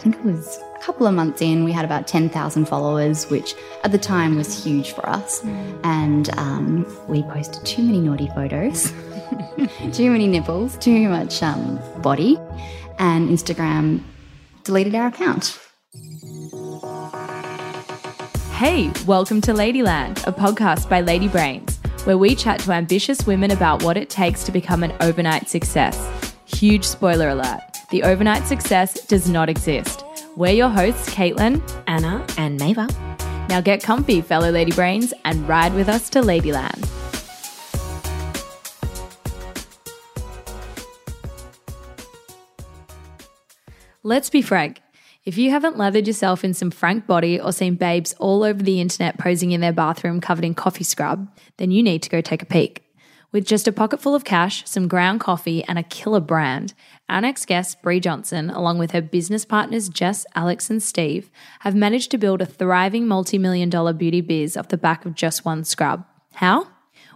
think it was a couple of months in, we had about 10,000 followers, which at the time was huge for us. And um, we posted too many naughty photos, too many nipples, too much um, body, and Instagram deleted our account. Hey, welcome to Ladyland, a podcast by Lady Brains, where we chat to ambitious women about what it takes to become an overnight success. Huge spoiler alert the overnight success does not exist. We're your hosts, Caitlin, Anna, and Mava. Now get comfy, fellow Lady Brains, and ride with us to Ladyland. Let's be frank. If you haven't lathered yourself in some frank body or seen babes all over the internet posing in their bathroom covered in coffee scrub, then you need to go take a peek. With just a pocket full of cash, some ground coffee, and a killer brand, our next guest, Bree Johnson, along with her business partners Jess, Alex, and Steve, have managed to build a thriving multi million dollar beauty biz off the back of just one scrub. How?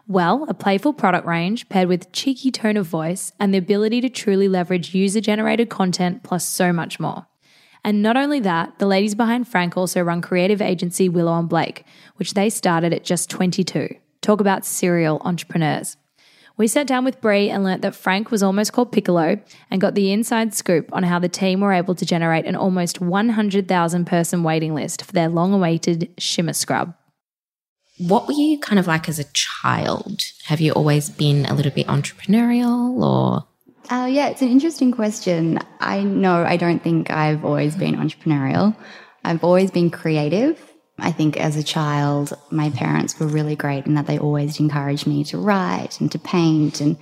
Well, a playful product range paired with cheeky tone of voice and the ability to truly leverage user generated content plus so much more. And not only that, the ladies behind Frank also run creative agency Willow and Blake, which they started at just 22. Talk about serial entrepreneurs. We sat down with Bree and learnt that Frank was almost called Piccolo and got the inside scoop on how the team were able to generate an almost 100,000 person waiting list for their long awaited shimmer scrub. What were you kind of like as a child? Have you always been a little bit entrepreneurial or? Uh, yeah, it's an interesting question. I know I don't think I've always been entrepreneurial. I've always been creative. I think as a child, my parents were really great in that they always encouraged me to write and to paint and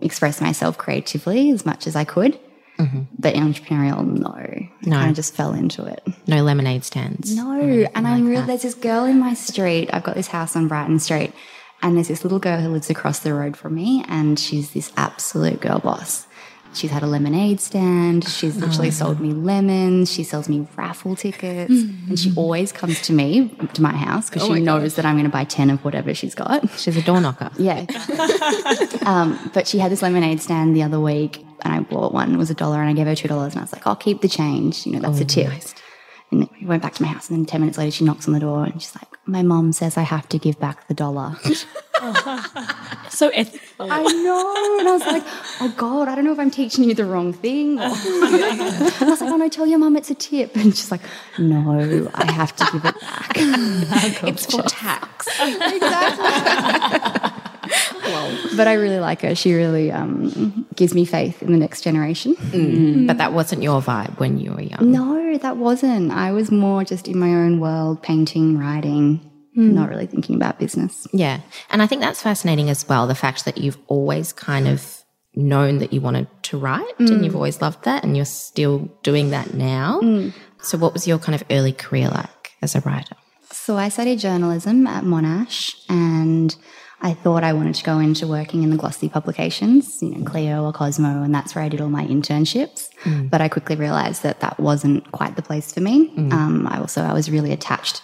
express myself creatively as much as I could. Mm-hmm. But entrepreneurial, no. No. I kind of just fell into it. No lemonade stands. No. And I'm really, there's this girl in my street. I've got this house on Brighton Street. And there's this little girl who lives across the road from me, and she's this absolute girl boss. She's had a lemonade stand. She's literally oh. sold me lemons. She sells me raffle tickets. Mm. And she always comes to me, to my house, because oh she knows that I'm going to buy 10 of whatever she's got. She's a door knocker. yeah. um, but she had this lemonade stand the other week, and I bought one. It was a dollar, and I gave her $2. And I was like, I'll keep the change. You know, that's oh, a tip. Nice. And we went back to my house, and then 10 minutes later, she knocks on the door, and she's like, My mom says I have to give back the dollar. so ethical. I know. And I was like, oh God, I don't know if I'm teaching you the wrong thing. I was like, oh no, tell your mum it's a tip. And she's like, no, I have to give it back. it's for tax. exactly. But I really like her. She really um, gives me faith in the next generation. Mm. Mm. But that wasn't your vibe when you were young. No, that wasn't. I was more just in my own world, painting, writing mm. not really thinking about business. Yeah. And I think that's fascinating as well the fact that you've always kind of known that you wanted to write mm. and you've always loved that and you're still doing that now. Mm. So, what was your kind of early career like as a writer? So, I studied journalism at Monash and I thought I wanted to go into working in the glossy publications, you know, Cleo or Cosmo, and that's where I did all my internships. Mm. But I quickly realized that that wasn't quite the place for me. Mm. Um, I also I was really attached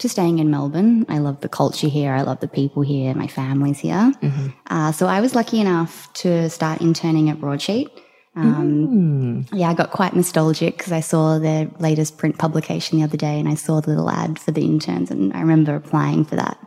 to staying in Melbourne. I love the culture here. I love the people here. My family's here. Mm-hmm. Uh, so I was lucky enough to start interning at Broadsheet. Um, mm. Yeah, I got quite nostalgic because I saw their latest print publication the other day and I saw the little ad for the interns and I remember applying for that.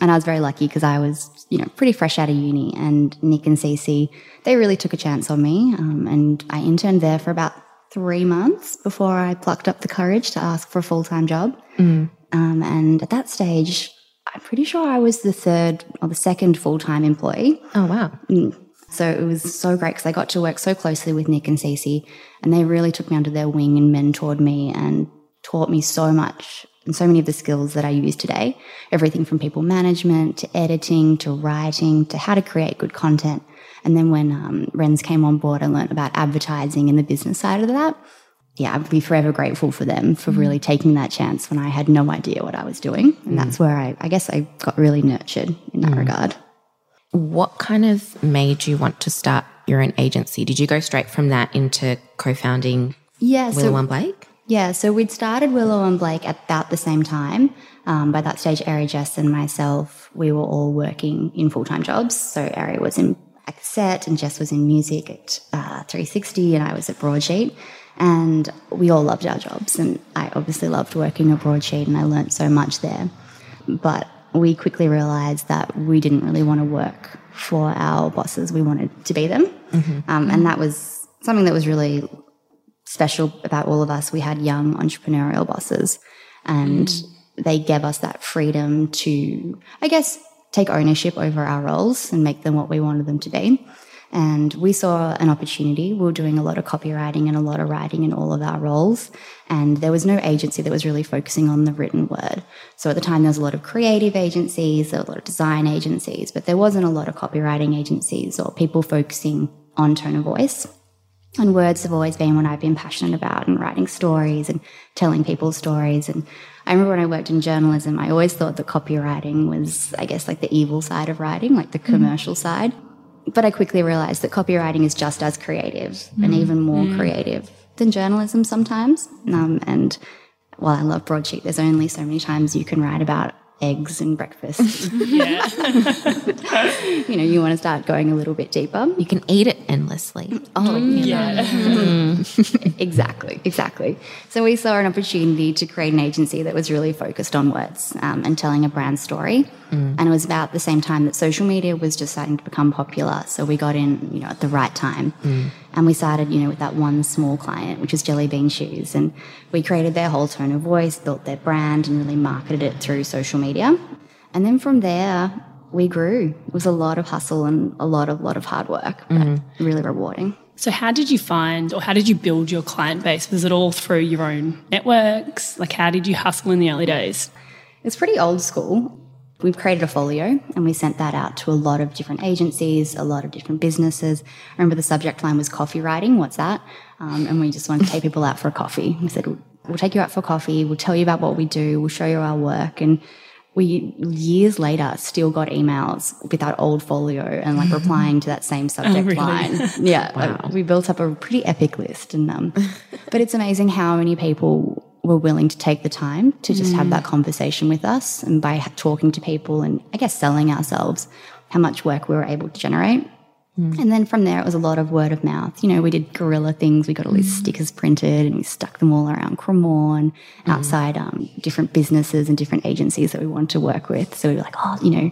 And I was very lucky because I was, you know, pretty fresh out of uni and Nick and Cece, they really took a chance on me. Um, and I interned there for about three months before I plucked up the courage to ask for a full time job. Mm. Um, and at that stage, I'm pretty sure I was the third or the second full time employee. Oh, wow. Mm. So it was so great because I got to work so closely with Nick and Cece, and they really took me under their wing and mentored me and taught me so much and so many of the skills that I use today everything from people management to editing to writing to how to create good content. And then when um, Rens came on board, I learned about advertising and the business side of that yeah, I'd be forever grateful for them for mm. really taking that chance when I had no idea what I was doing. And mm. that's where I, I guess I got really nurtured in that mm. regard. What kind of made you want to start your own agency? Did you go straight from that into co founding yeah, Willow so, and Blake? Yeah, so we'd started Willow and Blake at about the same time. Um, by that stage, Ari Jess and myself, we were all working in full time jobs. So Ari was in set and Jess was in music at uh, 360 and I was at Broadsheet. And we all loved our jobs. And I obviously loved working at broadsheet and I learnt so much there. But we quickly realized that we didn't really want to work for our bosses. We wanted to be them. Um, and that was something that was really special about all of us. We had young entrepreneurial bosses and mm. they gave us that freedom to, I guess, take ownership over our roles and make them what we wanted them to be. And we saw an opportunity. We were doing a lot of copywriting and a lot of writing in all of our roles. And there was no agency that was really focusing on the written word. So at the time, there was a lot of creative agencies, there were a lot of design agencies, but there wasn't a lot of copywriting agencies or people focusing on tone of voice. And words have always been what I've been passionate about and writing stories and telling people stories. And I remember when I worked in journalism, I always thought that copywriting was, I guess, like the evil side of writing, like the mm. commercial side. But I quickly realized that copywriting is just as creative and mm. even more mm. creative than journalism sometimes. Um, and while I love broadsheet, there's only so many times you can write about eggs and breakfast. Yeah. you know, you want to start going a little bit deeper. You can eat it endlessly. Oh, oh yeah. Mm. Exactly, exactly. So we saw an opportunity to create an agency that was really focused on words um, and telling a brand story. Mm. And it was about the same time that social media was just starting to become popular. So we got in, you know, at the right time. Mm. And we started, you know, with that one small client, which was Jelly Bean Shoes. And we created their whole tone of voice, built their brand, and really marketed it through social media. And then from there, we grew. It was a lot of hustle and a lot of lot of hard work, but mm-hmm. really rewarding. So, how did you find or how did you build your client base? Was it all through your own networks? Like, how did you hustle in the early days? It's pretty old school. We've created a folio and we sent that out to a lot of different agencies, a lot of different businesses. I remember the subject line was coffee writing. What's that? Um, and we just wanted to take people out for a coffee. We said, we'll take you out for coffee. We'll tell you about what we do. We'll show you our work. And we years later still got emails with that old folio and like replying to that same subject really? line. Yeah, like, we built up a pretty epic list, and um, but it's amazing how many people were willing to take the time to just have that conversation with us, and by talking to people and I guess selling ourselves, how much work we were able to generate. And then from there, it was a lot of word of mouth. You know, we did guerrilla things. We got all these stickers printed and we stuck them all around Cremorne, outside um, different businesses and different agencies that we wanted to work with. So we were like, oh, you know,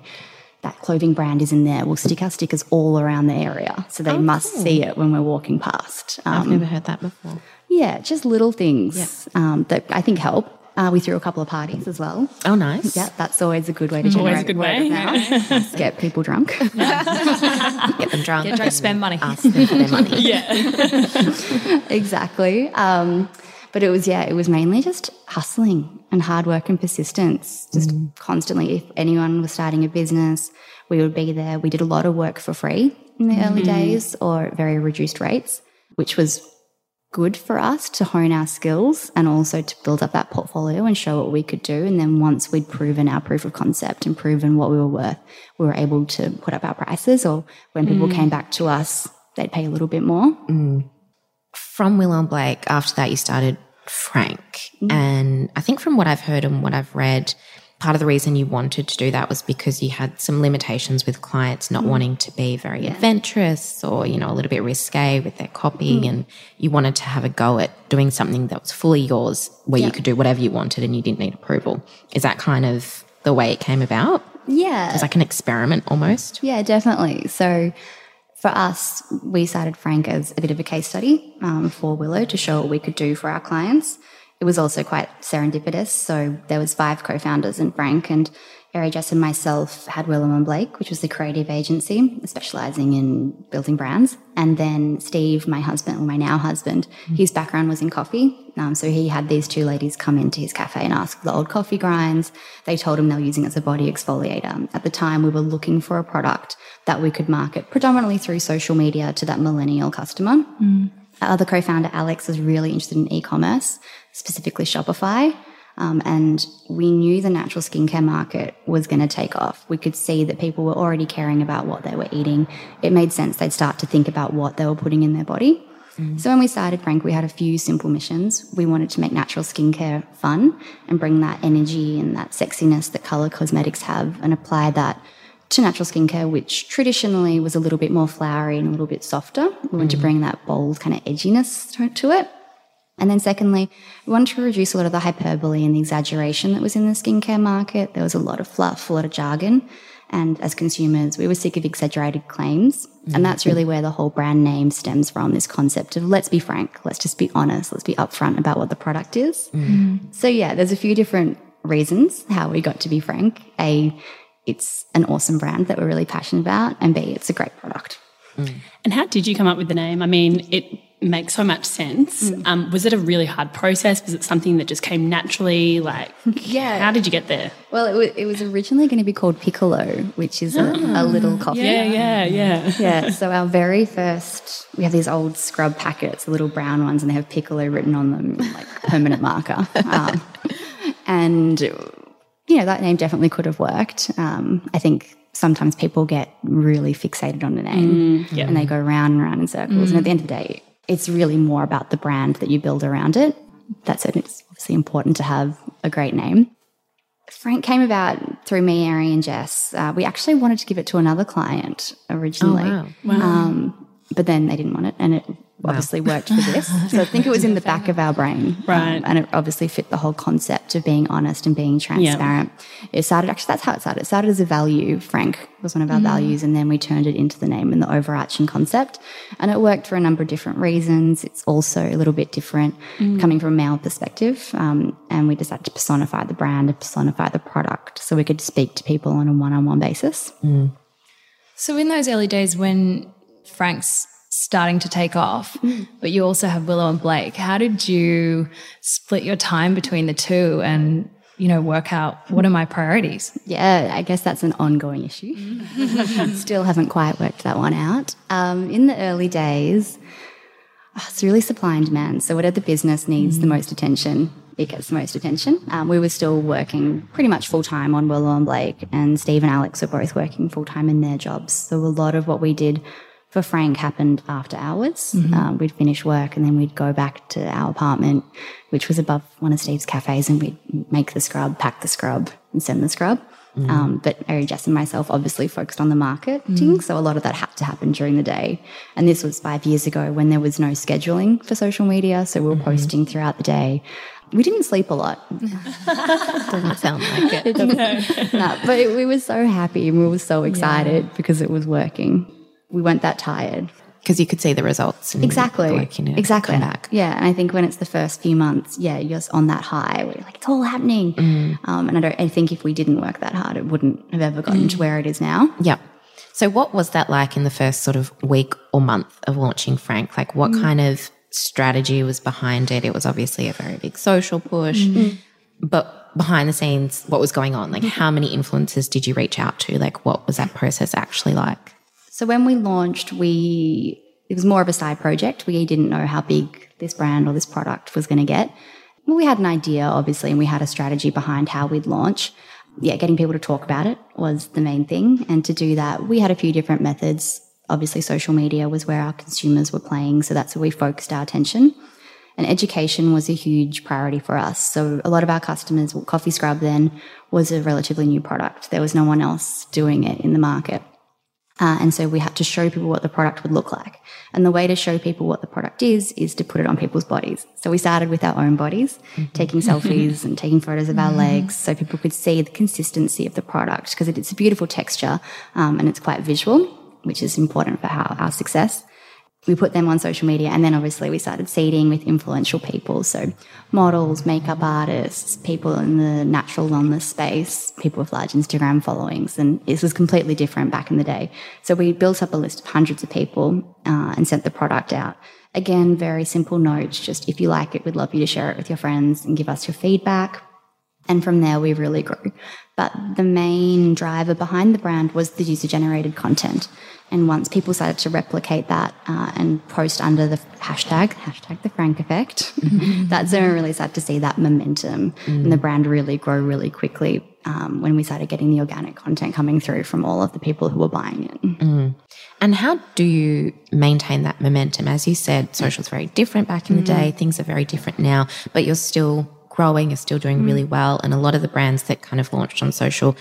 that clothing brand is in there. We'll stick our stickers all around the area so they must see it when we're walking past. I've Um, never heard that before. Yeah, just little things um, that I think help. Uh, we threw a couple of parties as well. Oh, nice. Yeah, that's always a good way to generate Always a good way. of. Get people drunk. Get them drunk. Get drunk, and spend money. Ask them for their money. Yeah. exactly. Um, but it was, yeah, it was mainly just hustling and hard work and persistence, just constantly. If anyone was starting a business, we would be there. We did a lot of work for free in the early days or at very reduced rates, which was good for us to hone our skills and also to build up that portfolio and show what we could do. And then once we'd proven our proof of concept and proven what we were worth, we were able to put up our prices or when people mm. came back to us, they'd pay a little bit more. Mm. From Willow and Blake, after that, you started Frank. Mm. And I think from what I've heard and what I've read, part of the reason you wanted to do that was because you had some limitations with clients not wanting to be very adventurous or, you know, a little bit risque with their copy. And you wanted to have a go at doing something that was fully yours where you could do whatever you wanted and you didn't need approval. Is that kind of the way it came about? Yeah. It's like an experiment almost. Yeah, definitely. So for us, we cited Frank as a bit of a case study um, for Willow to show what we could do for our clients. It was also quite serendipitous. So there was five co-founders and Frank and Ari Jess and myself had Willow and Blake, which was the creative agency specializing in building brands. And then Steve, my husband, or my now husband, his background was in coffee. Um, so he had these two ladies come into his cafe and ask for the old coffee grinds. They told him they were using it as a body exfoliator. At the time, we were looking for a product that we could market predominantly through social media to that millennial customer. Our other co-founder, Alex, was really interested in e-commerce, specifically Shopify. Um, and we knew the natural skincare market was going to take off. We could see that people were already caring about what they were eating. It made sense they'd start to think about what they were putting in their body. So when we started Frank, we had a few simple missions. We wanted to make natural skincare fun and bring that energy and that sexiness that color cosmetics have and apply that to natural skincare, which traditionally was a little bit more flowery and a little bit softer. We wanted to mm. bring that bold kind of edginess to, to it. And then, secondly, we wanted to reduce a lot of the hyperbole and the exaggeration that was in the skincare market. There was a lot of fluff, a lot of jargon. And as consumers, we were sick of exaggerated claims. And mm. that's really where the whole brand name stems from this concept of let's be frank, let's just be honest, let's be upfront about what the product is. Mm. So, yeah, there's a few different reasons how we got to be frank. A, it's an awesome brand that we're really passionate about. And B, it's a great product. And how did you come up with the name? I mean, it makes so much sense. Um, was it a really hard process? Was it something that just came naturally? Like, Yeah. how did you get there? Well, it, wa- it was originally going to be called Piccolo, which is a, a little coffee. Yeah, yeah, yeah. Yeah, so our very first, we have these old scrub packets, the little brown ones, and they have Piccolo written on them, like permanent marker. Um, and, you know, that name definitely could have worked. Um, I think sometimes people get really fixated on the name yeah. and they go round and round in circles. And at the end of the day, it's really more about the brand that you build around it. That's it. It's obviously important to have a great name. Frank came about through me, Ari, and Jess. Uh, we actually wanted to give it to another client originally. wow. Um, but then they didn't want it, and it obviously worked for this. So I think it was in the back of our brain. um, Right. and it obviously fit the whole concept of being honest and being transparent. It started, actually, that's how it started. It started as a value. Frank was one of our values, and then we turned it into the name and the overarching concept. And it worked for a number of different reasons. It's also a little bit different coming from a male perspective. Um, and we decided to personify the brand and personify the product so we could speak to people on a one on one basis. So in those early days when Frank's starting to take off, but you also have Willow and Blake, how did you split your time between the two and you know work out what are my priorities? Yeah, I guess that's an ongoing issue. Still haven't quite worked that one out. Um, in the early days, oh, it's really supply and demand. So, whatever the business needs the most attention, it gets the most attention. Um, we were still working pretty much full time on Willow and Blake, and Steve and Alex were both working full time in their jobs. So, a lot of what we did for Frank happened after hours. Um, we'd finish work and then we'd go back to our apartment, which was above one of Steve's cafes, and we'd make the scrub, pack the scrub, and send the scrub. Um, but Mary Jess and myself obviously focused on the marketing, so a lot of that had to happen during the day. And this was five years ago when there was no scheduling for social media, so we were posting throughout the day. We didn't sleep a lot, Doesn't sound like it. no, but it, we were so happy and we were so excited because it was working. We weren't that tired. Because you could see the results. Exactly. Like, you know, exactly. Yeah. And I think when it's the first few months, yeah, you're on that high where you're like, it's all happening. Mm. Um, and I don't, I think if we didn't work that hard, it wouldn't have ever gotten Mm. to where it is now. Yeah. So, what was that like in the first sort of week or month of launching Frank? Like, what kind of strategy was behind it? It was obviously a very big social push, but behind the scenes, what was going on? Like, how many influencers did you reach out to? Like, what was that process actually like? So when we launched, we, it was more of a side project. We didn't know how big this brand or this product was going to get. Well, we had an idea, obviously, and we had a strategy behind how we'd launch. Yeah, getting people to talk about it was the main thing. And to do that, we had a few different methods. Obviously, social media was where our consumers were playing. So that's where we focused our attention. And education was a huge priority for us. So a lot of our customers, Coffee Scrub then was a relatively new product. There was no one else doing it in the market. Uh, and so we had to show people what the product would look like. And the way to show people what the product is, is to put it on people's bodies. So we started with our own bodies, taking selfies and taking photos of our legs so people could see the consistency of the product because it's a beautiful texture um, and it's quite visual, which is important for how, our success we put them on social media and then obviously we started seeding with influential people. So models makeup artists people in the natural wellness space people with large instagram followings. And this was completely different back in the day. So we built up a list of hundreds of people uh, and sent the product out. Again very simple notes just if you like it we'd love you to share it with your friends and give us your feedback. And from there, we really grew. But the main driver behind the brand was the user generated content. And once people started to replicate that uh, and post under the hashtag, hashtag the Frank effect, that's when we really started to see that momentum and the mm. brand really grow really quickly um, when we started getting the organic content coming through from all of the people who were buying it. Mm. And how do you maintain that momentum? As you said, social's very different back in the mm. day, things are very different now, but you're still growing, you're still doing really well. And a lot of the brands that kind of launched on social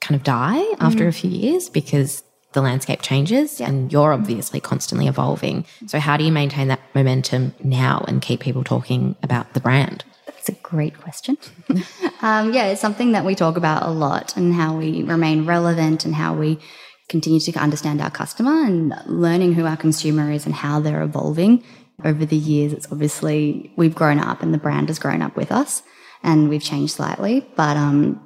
kind of die after a few years because the landscape changes and you're obviously constantly evolving. So, how do you maintain that momentum now and keep people talking about the brand? That's a great question. um, yeah, it's something that we talk about a lot and how we remain relevant and how we continue to understand our customer and learning who our consumer is and how they're evolving over the years. It's obviously we've grown up and the brand has grown up with us and we've changed slightly, but um,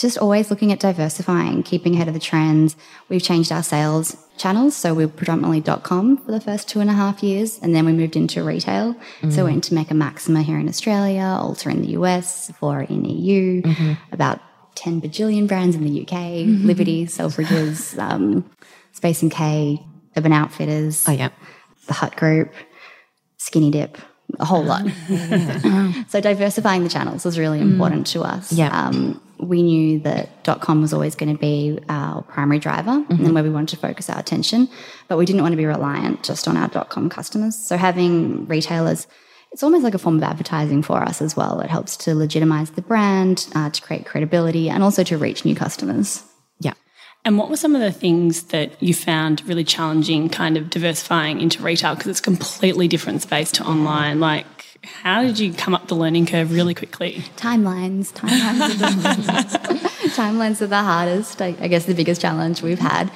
just always looking at diversifying, keeping ahead of the trends. We've changed our sales channels. So we were predominantly dot .com for the first two and a half years. And then we moved into retail. Mm-hmm. So we went to Mecca Maxima here in Australia, Ulta in the US, Sephora in EU, mm-hmm. about 10 bajillion brands in the UK, mm-hmm. Liberty, Selfridges, um, Space NK, Urban Outfitters. Oh, yeah. The Hut Group, Skinny Dip, a whole lot. so diversifying the channels was really important mm. to us. Yeah. Um, we knew that .com was always going to be our primary driver mm-hmm. and where we wanted to focus our attention, but we didn't want to be reliant just on our .com customers. So having retailers, it's almost like a form of advertising for us as well. It helps to legitimize the brand, uh, to create credibility, and also to reach new customers. Yeah. And what were some of the things that you found really challenging, kind of diversifying into retail? Because it's a completely different space to online. Like, how did you come up the learning curve really quickly? Timelines. Timelines, are, the, timelines are the hardest. I, I guess the biggest challenge we've had.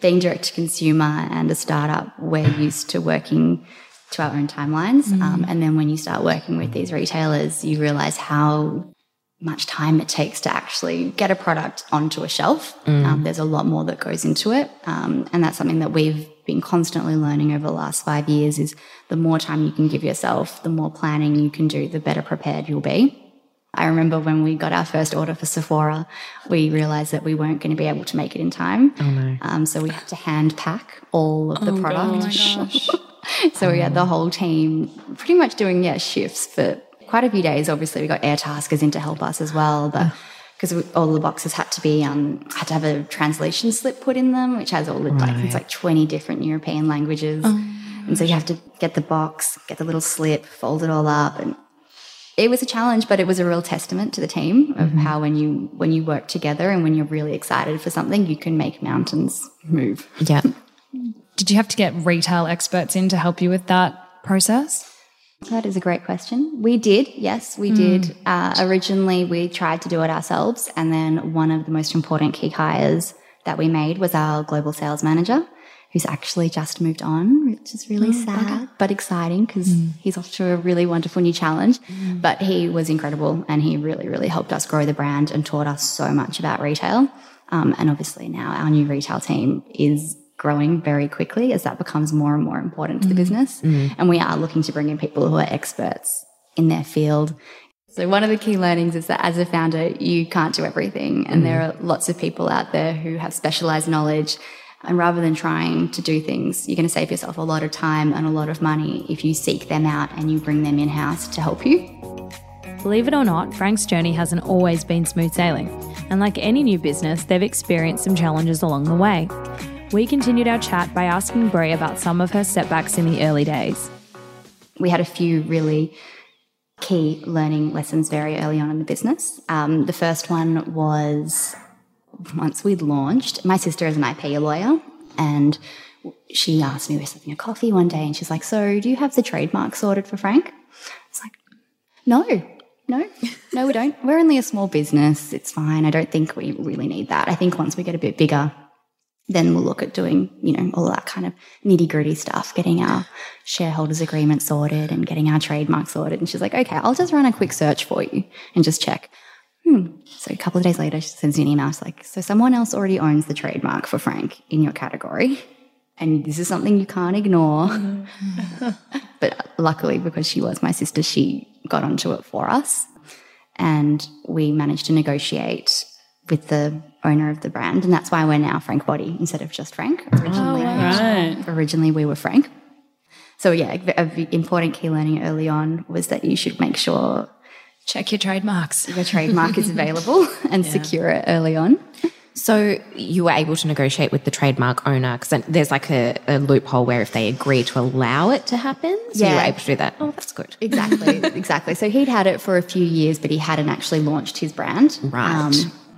Being direct to consumer and a startup, we're used to working to our own timelines. Mm. Um, and then when you start working with these retailers, you realize how much time it takes to actually get a product onto a shelf. Mm. Um, there's a lot more that goes into it. Um, and that's something that we've been constantly learning over the last five years is the more time you can give yourself, the more planning you can do, the better prepared you'll be. I remember when we got our first order for Sephora, we realized that we weren't going to be able to make it in time. Oh, no. Um, so we had to hand pack all of the oh, product. so we had the whole team pretty much doing yeah shifts for quite a few days. Obviously, we got Airtaskers in to help us as well, but because all the boxes had to be um, had to have a translation slip put in them, which has all the right. like it's like twenty different European languages, oh. and so you have to get the box, get the little slip, fold it all up, and it was a challenge, but it was a real testament to the team of mm-hmm. how when you when you work together and when you're really excited for something, you can make mountains move. Yeah. Did you have to get retail experts in to help you with that process? That is a great question. We did, yes, we mm. did. Uh, originally, we tried to do it ourselves, and then one of the most important key hires that we made was our global sales manager, who's actually just moved on, which is really oh, sad okay. but exciting because mm. he's off to a really wonderful new challenge. Mm. But he was incredible, and he really, really helped us grow the brand and taught us so much about retail. Um, and obviously, now our new retail team is growing very quickly as that becomes more and more important to the mm. business. Mm. And we are looking to bring in people who are experts in their field. So one of the key learnings is that as a founder, you can't do everything. And there are lots of people out there who have specialized knowledge. And rather than trying to do things, you're going to save yourself a lot of time and a lot of money if you seek them out and you bring them in house to help you. Believe it or not, Frank's journey hasn't always been smooth sailing. And like any new business, they've experienced some challenges along the way. We continued our chat by asking Bree about some of her setbacks in the early days. We had a few really key learning lessons very early on in the business. Um, the first one was once we'd launched, my sister is an IP lawyer, and she asked me, we were having a coffee one day, and she's like, So, do you have the trademark sorted for Frank? It's like, No, no, no, we don't. We're only a small business. It's fine. I don't think we really need that. I think once we get a bit bigger, then we'll look at doing, you know, all that kind of nitty gritty stuff, getting our shareholders agreement sorted and getting our trademark sorted. And she's like, okay, I'll just run a quick search for you and just check. Hmm. So a couple of days later, she sends me an email. She's like, so someone else already owns the trademark for Frank in your category. And this is something you can't ignore. but luckily, because she was my sister, she got onto it for us. And we managed to negotiate with the owner of the brand, and that's why we're now Frank Body instead of just Frank. Originally, oh, right. originally we were Frank. So yeah, an important key learning early on was that you should make sure check your trademarks. Your trademark is available and yeah. secure it early on. So you were able to negotiate with the trademark owner because there's like a, a, loophole where if they agree to allow it to happen, so yeah. you were able to do that. Oh, that's good. Exactly, exactly. So he'd had it for a few years, but he hadn't actually launched his brand. Right. Um,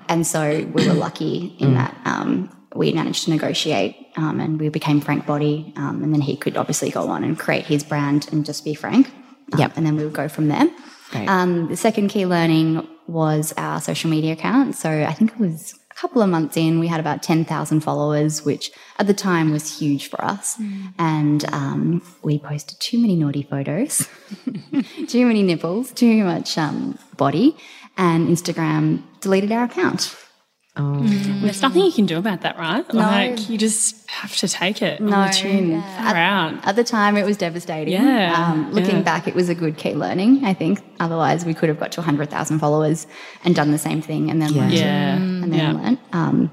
and so we were lucky in mm. that um, we managed to negotiate um, and we became Frank Body. Um, and then he could obviously go on and create his brand and just be Frank. Um, Yep. And then we would go from there. Um, the second key learning was our social media account. So I think it was a couple of months in, we had about 10,000 followers, which at the time was huge for us. And um, we posted too many naughty photos, too many nipples, too much um, body. And Instagram deleted our account. There's nothing you can do about that, right? Like you just have to take it on the chin. yeah. Far out. At the time, it was devastating. Yeah, Um, looking yeah. back, it was a good key learning, I think. Otherwise, we could have got to 100,000 followers and done the same thing and then learned. Yeah. And then yeah. learned. Um,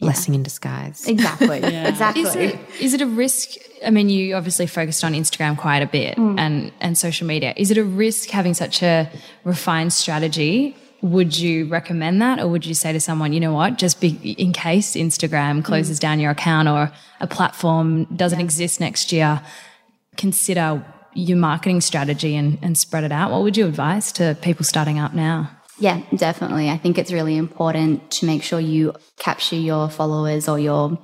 Blessing in disguise. exactly. Exactly. Is it, is it a risk? I mean, you obviously focused on Instagram quite a bit mm. and, and social media. Is it a risk having such a refined strategy? Would you recommend that? Or would you say to someone, you know what, just be in case Instagram mm. closes down your account or a platform doesn't exist next year, consider your marketing strategy and, and spread it out? What would you advise to people starting up now? Yeah, definitely. I think it's really important to make sure you capture your followers or your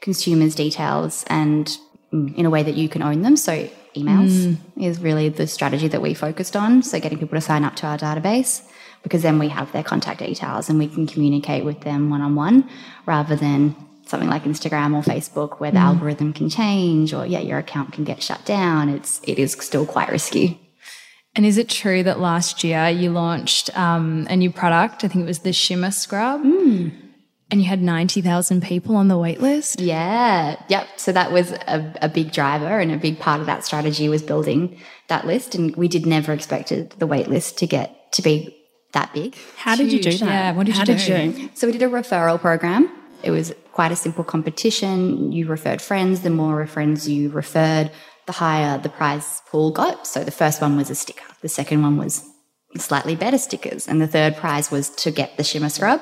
consumers' details and mm, in a way that you can own them. So, emails is really the strategy that we focused on. So, getting people to sign up to our database because then we have their contact details and we can communicate with them one on one rather than something like Instagram or Facebook where the algorithm can change or yeah your account can get shut down it's it is still quite risky And is it true that last year you launched um, a new product? I think it was the Shimmer Scrub. And you had 90,000 people on the wait list? Yeah, yep. So that was a, a big driver and a big part of that strategy was building that list. And we did never expected the wait list to get to be that big. How did you do that? Yeah, what did How you did do? you? So we did a referral program. It was quite a simple competition. You referred friends. The more friends you referred, the higher the prize pool got. So the first one was a sticker. The second one was slightly better stickers. And the third prize was to get the shimmer scrub,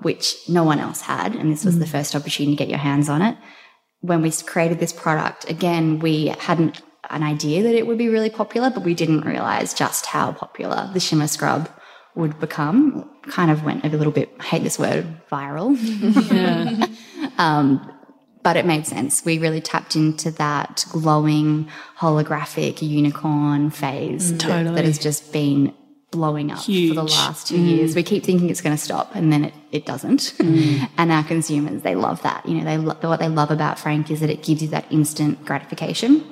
which no one else had. And this was the first opportunity to get your hands on it. When we created this product, again, we hadn't an idea that it would be really popular, but we didn't realize just how popular the shimmer scrub would become. Kind of went a little bit, I hate this word, viral. Um, but it made sense. We really tapped into that glowing holographic unicorn phase that- that, has just been blowing up for the last two years. Mm. We keep thinking it's going to stop and then it, it doesn't. Mm. and our consumers, they love that. You know, they lo- what they love about Frank is that it gives you that instant gratification.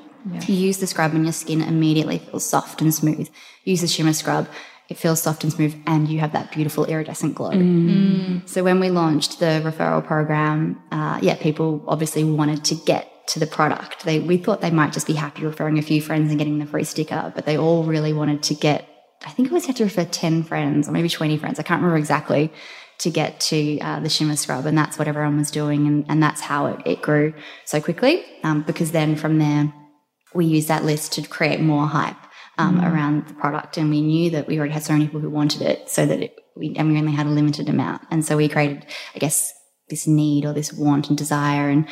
You use the scrub and your skin immediately feels soft and smooth. Use the shimmer scrub, it feels soft and smooth, and you have that beautiful iridescent glow. So when we launched the referral program, uh, yeah, people obviously wanted to get to the product. They we thought they might just be happy referring a few friends and getting the free sticker, but they all really wanted to get. I think it was had to refer ten friends or maybe twenty friends. I can't remember exactly to get to uh, the shimmer scrub, and that's what everyone was doing, and, and that's how it, it grew so quickly. Um, because then from there, we used that list to create more hype um, around the product, and we knew that we already had so many people who wanted it, so that it, we and we only had a limited amount, and so we created, I guess, this need or this want and desire, and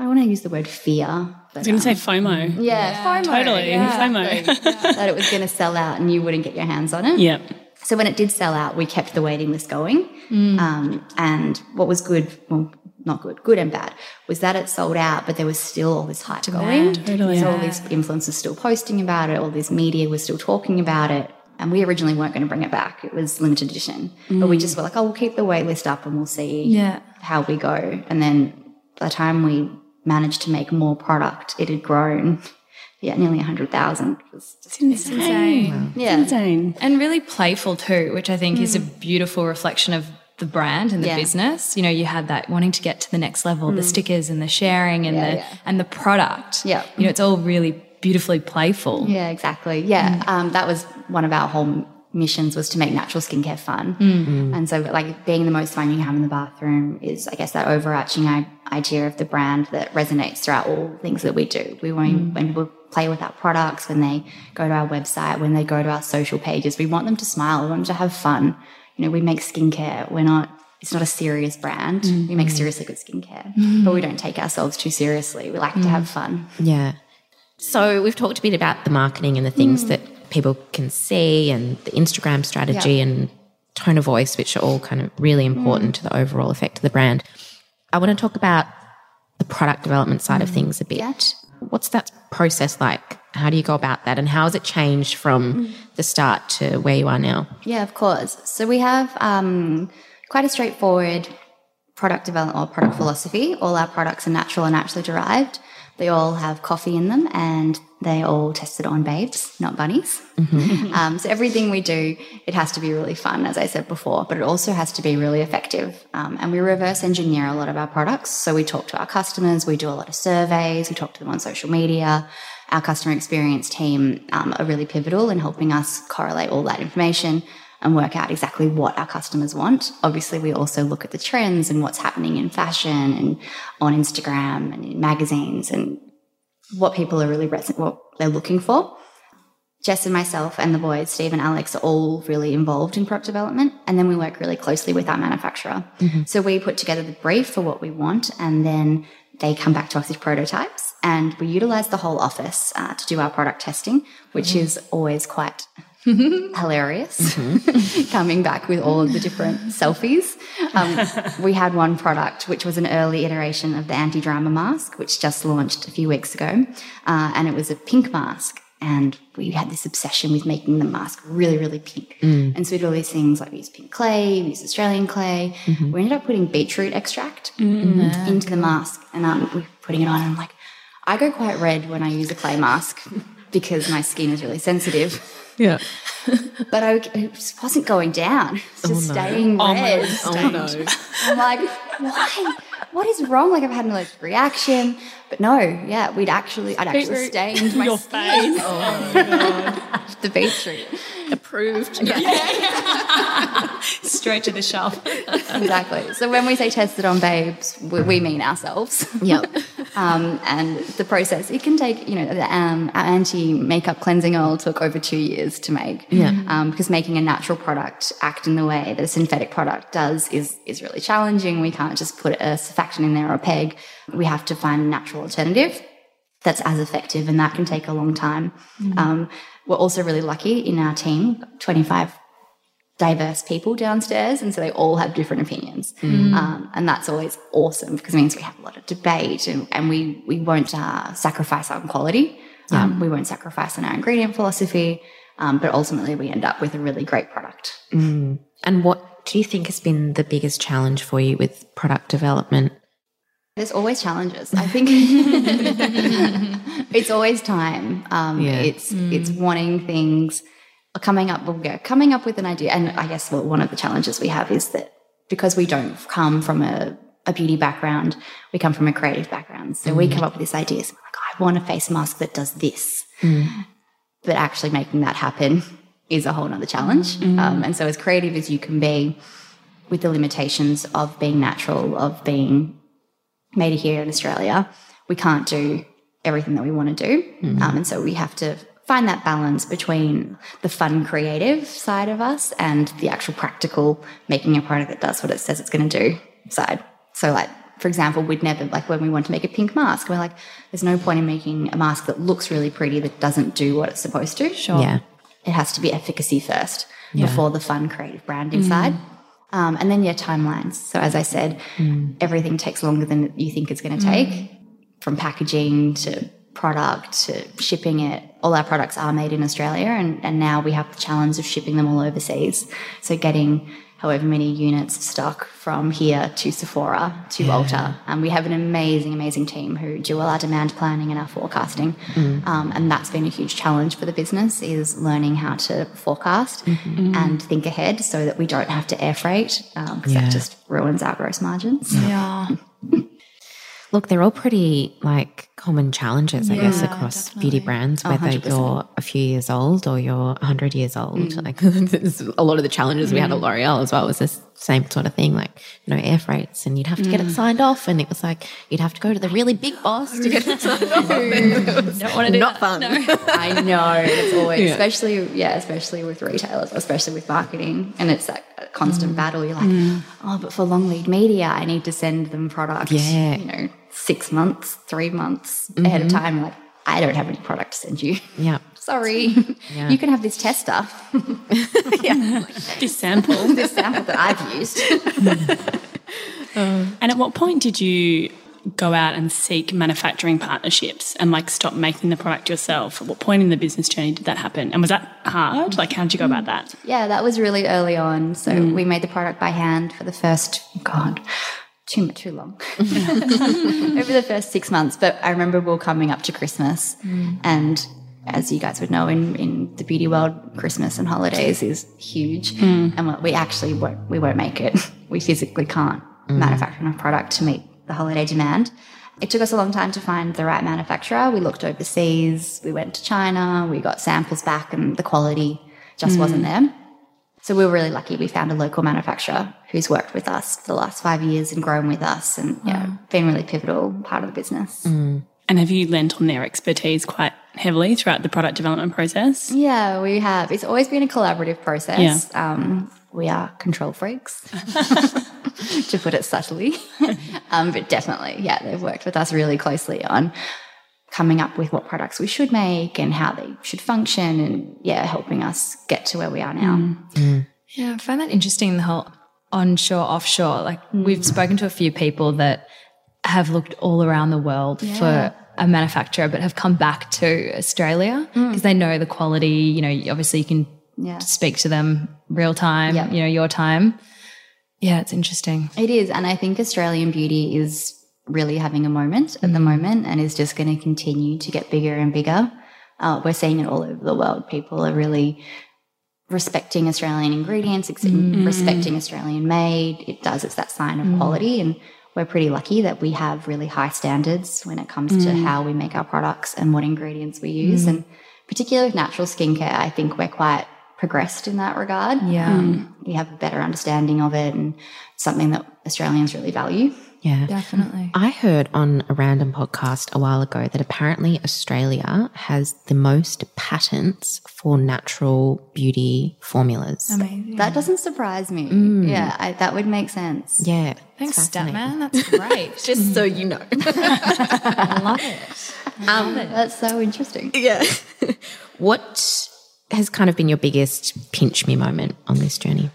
I want to use the word fear. But, I was going to say um, FOMO. yeah, FOMO, Totally. FOMO. that it was going to sell out and you wouldn't get your hands on it. Yep. So when it did sell out, we kept the waiting list going. Um, and what was good, well, not good, good and bad, was that it sold out, but there was still all this hype going. Totally. So all these influencers still posting about it, all this media was still talking about it. And we originally weren't going to bring it back. It was limited edition. But we just were like, oh, we'll keep the wait list up and we'll see Yeah. how we go. And then by the time we managed to make more product, it had grown, yeah, nearly 100,000. It's, was just Insane. yeah. Insane. And really playful too, which I think is hmm. a beautiful reflection of the brand and the Yeah. business. You know, you had that wanting to get to the next level, the mm. stickers and the sharing and the yeah. and the product. Yeah. You know, it's all really beautifully playful. Yeah, exactly. Yeah, mm. um, that was one of our whole missions was to make natural skincare fun. Mm. And so, like, being the most fun you have in the bathroom is, I guess, that overarching i- idea of the brand that resonates throughout all things that we do. We want when people play with our products, when they go to our website, when they go to our social pages, we want them to smile. We want them to have fun. You know, we make skincare. We're not. It's not a serious brand. We make mm-hmm. seriously good skincare, mm-hmm. but we don't take ourselves too seriously. We like to have mm. fun. Yeah. So we've talked a bit about the marketing and the things mm. that people can see and the Instagram strategy Yeah. and tone of voice, which are all kind of really important mm. to the overall effect of the brand. I want to talk about the product development side of things a bit. Yeah. What's that process like? How do you go about that? And how has it changed from the start to where you are now? Yeah, of course. So we have um, quite a straightforward product development or product philosophy. All our products are natural and naturally derived. They all have coffee in them and they all tested on babes, not bunnies. um, so everything we do, it has to be really fun, as I said before, but it also has to be really effective. Um, and we reverse engineer a lot of our products. So we talk to our customers, we do a lot of surveys, we talk to them on social media. Our customer experience team um, are really pivotal in helping us correlate all that information and work out exactly what our customers want. Obviously, we also look at the trends and what's happening in fashion and on Instagram and in magazines and what people are really res- what they're looking for. Jess and myself and the boys, Steve and Alex, are all really involved in product development. And then we work really closely with our manufacturer. So we put together the brief for what we want and then they come back to us with prototypes. And we utilize the whole office uh, to do our product testing, which is always quite hilarious coming back with all of the different selfies. Um, we had one product which was an early iteration of the anti drama mask, which just launched a few weeks ago. Uh, and it was a pink mask. And we had this obsession with making the mask really, really pink. And so we did all these things like we used pink clay, we used Australian clay. We ended up putting beetroot extract into the mask and um, we're putting it on. And I'm like, I go quite red when I use a clay mask because my skin is really sensitive Yeah. but I, it wasn't going down. It's oh, just staying oh, red. Oh no. I'm like, why? What is wrong? Like I've had an allergic reaction. But no, yeah, we'd actually, I'd actually stained my Your skin. face. Oh, the beetroot. Approved. Straight to the shelf. Exactly. So when we say tested on babes, we, we mean ourselves. Yep. Um, and the process, it can take, you know, the um, our anti makeup cleansing oil took over two years to make. Yeah. Um, because making a natural product act in the way that a synthetic product does is, is really challenging. We can't just put a surfactant in there or a PEG. We have to find a natural alternative that's as effective, and that can take a long time. Um, we're also really lucky in our team, 25 diverse people downstairs, and so they all have different opinions, um, and that's always awesome because it means we have a lot of debate, and, and we we won't uh, sacrifice on quality, um, we won't sacrifice on our ingredient philosophy, um, but ultimately we end up with a really great product. And what do you think has been the biggest challenge for you with product development? There's always challenges. I think it's always time. Um, Yeah. It's it's wanting things, coming up. Well, yeah, coming up with an idea. And I guess well, one of the challenges we have is that because we don't come from a, a beauty background, we come from a creative background. So we come up with this idea. So like, I want a face mask that does this, but actually making that happen is a whole other challenge. Um, and so as creative as you can be, with the limitations of being natural, of being made here in Australia, we can't do everything that we want to do. Um, and so we have to find that balance between the fun, creative side of us and the actual practical, making a product that does what it says it's going to do side. So, like, for example, we'd never, like, when we want to make a pink mask, we're like, there's no point in making a mask that looks really pretty that doesn't do what it's supposed to. Sure. Yeah. It has to be efficacy first before the fun, creative branding side. Mm. Um, and then, yeah, timelines. So, as I said, mm. everything takes longer than you think it's going to take mm. from packaging to product to shipping it. All our products are made in Australia, and, and now we have the challenge of shipping them all overseas. So, getting however many units of stock from here to Sephora to Ulta. Um, we have an amazing, amazing team who do all our demand planning and our forecasting. Um, and that's been a huge challenge for the business is learning how to forecast and think ahead so that we don't have to air freight because Yeah. that just ruins our gross margins. Yeah. Look, they're all pretty like common challenges, I guess, across beauty brands, whether you're a few years old or you're 100 years old. Mm. Like, there's a lot of the challenges we had at mm. L'Oreal as well was this same sort of thing, like, you know, air freights, and you'd have to get it mm. signed off. And it was like, you'd have to go to the really big boss to get it signed off. Don't want to do Not that. fun. I know it's always, Yeah. especially yeah, especially with retailers, especially with marketing, and it's that constant battle. You're like, oh, but for long lead media, I need to send them product. Yeah. you know, six months, three months ahead of mm-hmm. time. Like, I don't have any product to send you. Yeah. Sorry, you can have this tester, This sample. this sample that I've used. Um, and at what point did you go out and seek manufacturing partnerships and like stop making the product yourself? At what point in the business journey did that happen? And was that hard? Like, how did you go about that? Yeah, that was really early on. So mm. we made the product by hand for the first, oh God, too too long over the first six months. But I remember we were coming up to Christmas, mm. and as you guys would know, in, in the beauty world, Christmas and holidays is huge, mm. and we- we actually won't we won't make it. We physically can't mm. manufacture enough product to meet the holiday demand. It took us a long time to find the right manufacturer. We looked overseas, we went to China, we got samples back, and the quality just wasn't there. So we were really lucky. We found a local manufacturer who's worked with us for the last five years and grown with us, and yeah, been really pivotal part of the business. And have you lent on their expertise quite heavily throughout the product development process? Yeah, we have. It's always been a collaborative process. Um, we are control freaks, to put it subtly. um, but definitely, yeah, they've worked with us really closely on coming up with what products we should make and how they should function, and yeah, helping us get to where we are now. Mm. Yeah, I find that interesting the whole onshore, offshore. Like mm. we've spoken to a few people that have looked all around the world for a manufacturer, but have come back to Australia mm. because they know the quality. You know, obviously you can Yeah. speak to them real time, Yeah. you know, your time. Yeah, it's interesting. It is. And I think Australian beauty is really having a moment at the mm. moment and is just going to continue to get bigger and bigger. Uh, we're seeing it all over the world. People are really respecting Australian ingredients, ex- mm. Mm, respecting Australian made. It does. It's that sign of quality. And we're pretty lucky that we have really high standards when it comes to how we make our products and what ingredients we use. And particularly with natural skincare, I think we're quite progressed in that regard. Yeah. Um, we have a better understanding of it and something that Australians really value. Yeah. Definitely. I heard on a random podcast a while ago that apparently Australia has the most patents for natural beauty formulas. Amazing. That doesn't surprise me. Mm. Yeah, I, that would make sense. Yeah. Thanks, it's fascinating. Statman. That's great. Just so you know. I love it. I love it. That's so interesting. yeah. what has kind of been your biggest pinch me moment on this journey?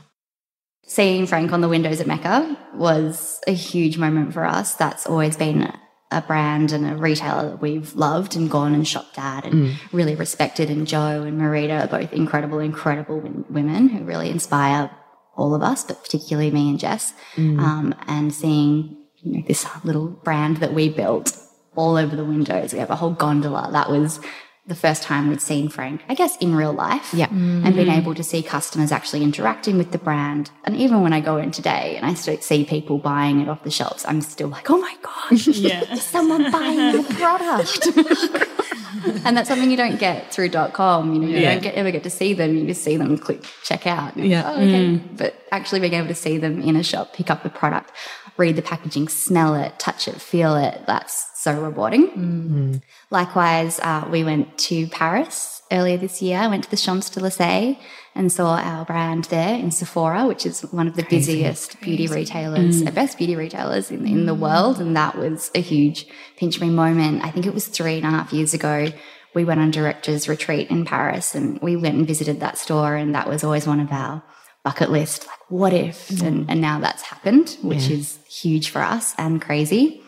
Seeing Frank on the windows at Mecca was a huge moment for us. That's always been a brand and a retailer that we've loved and gone and shopped at and really respected. And Jo and Marita are both incredible, incredible women who really inspire all of us, but particularly me and Jess. Um, and seeing you know, this little brand that we built all over the windows. We have a whole gondola. That was the first time we'd seen Frank, I guess, in real life. Yeah. And being mm-hmm. able to see customers actually interacting with the brand. And even when I go in today and I see people buying it off the shelves, I'm still like, oh my gosh, Yeah. someone buying your product. and that's something you don't get through dot .com. You know, you Yeah. don't get, ever get to see them. You just see them click check out. Yeah. oh, okay. Mm. But actually being able to see them in a shop, pick up the product, read the packaging, smell it, touch it, feel it, that's so rewarding. Mm. Likewise, uh, we went to Paris earlier this year. I went to the Champs Elysees and saw our brand there in Sephora, which is one of the busiest beauty retailers, the best beauty retailers in, in the world. And that was a huge pinch me moment. I think it was three and a half years ago. We went on director's retreat in Paris and we went and visited that store. And that was always one of our bucket list, like, what if? Mm. And, and now that's happened, which is huge for us and crazy.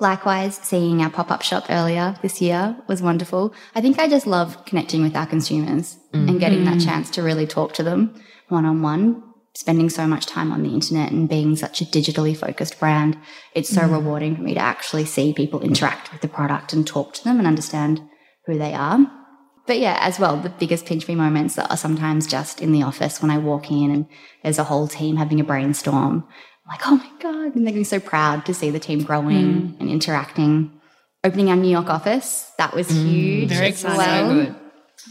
Likewise, seeing our pop up shop earlier this year was wonderful. I think I just love connecting with our consumers and getting that mm. chance to really talk to them one on one. Spending so much time on the internet and being such a digitally focused brand, it's so mm. rewarding for me to actually see people interact with the product and talk to them and understand who they are. But yeah, as well, the biggest pinch me moments are sometimes just in the office when I walk in and there's a whole team having a brainstorm. I'm like, oh my God, and they're getting so proud to see the team growing hmm. and interacting. Opening our New York office, that was hmm. huge. Very as exciting. Well. good.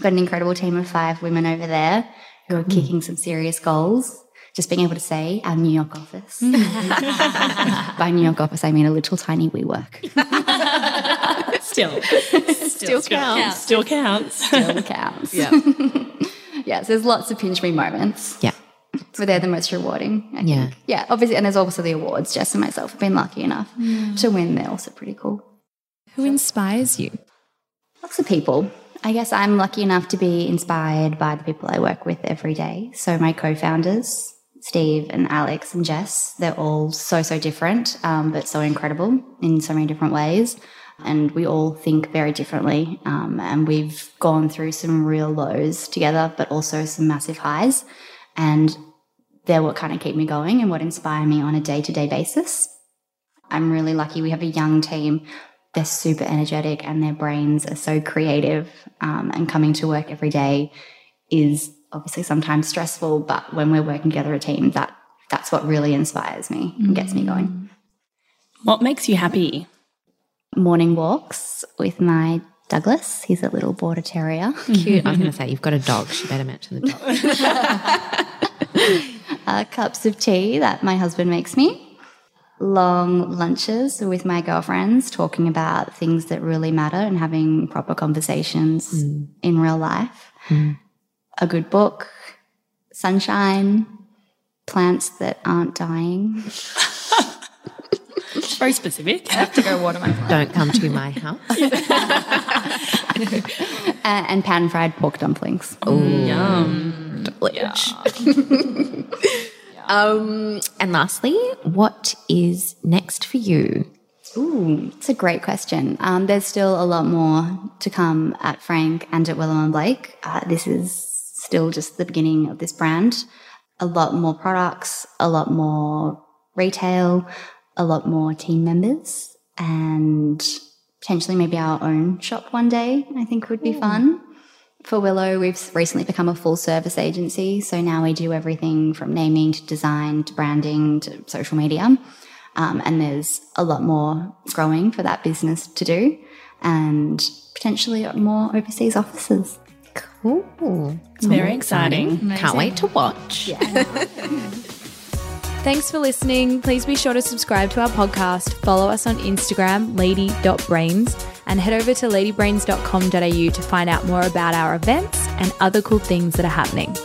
Got an incredible team of five women over there who are hmm. kicking some serious goals. Just being able to say our New York office. By New York office, I mean a little tiny WeWork. Still. Still counts. Still counts. Still counts. Yeah. yes, there's lots of pinch me moments. Yeah. but they're the most rewarding. I Yeah. think. Yeah. Obviously, and there's also the awards. Jess and myself have been lucky enough to win. They're also pretty cool. Who inspires you? Lots of people. I guess I'm lucky enough to be inspired by the people I work with every day. So my co-founders, Steve and Alex and Jess. They're all so, so different, um, but so incredible in so many different ways. And we all think very differently. Um, and we've gone through some real lows together, but also some massive highs. And they're what kind of keep me going and what inspire me on a day to day basis. I'm really lucky we have a young team. They're super energetic and their brains are so creative. Um, and coming to work every day is obviously sometimes stressful, but when we're working together a team, that that's what really inspires me and gets me going. What makes you happy? Morning walks with my Douglas. He's a little border terrier. Cute. I was going to say, you've got a dog. She better mention the dog. uh, cups of tea that my husband makes me. Long lunches with my girlfriends, talking about things that really matter and having proper conversations in real life. A good book, sunshine, plants that aren't dying. Very specific. I have to go water my plant. Don't come to my house. Uh, and pan fried pork dumplings. Oh, Yum. um, and lastly, what is next for you? Ooh, it's a great question. Um, there's still a lot more to come at Frank and at Willow and Blake. Uh, this is still just the beginning of this brand. A lot more products, a lot more retail, a lot more team members, and potentially maybe our own shop one day. I think would be fun. For Willow, we've recently become a full service agency. So now we do everything from naming to design to branding to social media. Um, and there's a lot more growing for that business to do and potentially more overseas offices. Cool. It's very exciting. Can't wait to watch. Thanks for listening. Please be sure to subscribe to our podcast, follow us on Instagram, lady.brains, and head over to ladybrains.com.au to find out more about our events and other cool things that are happening.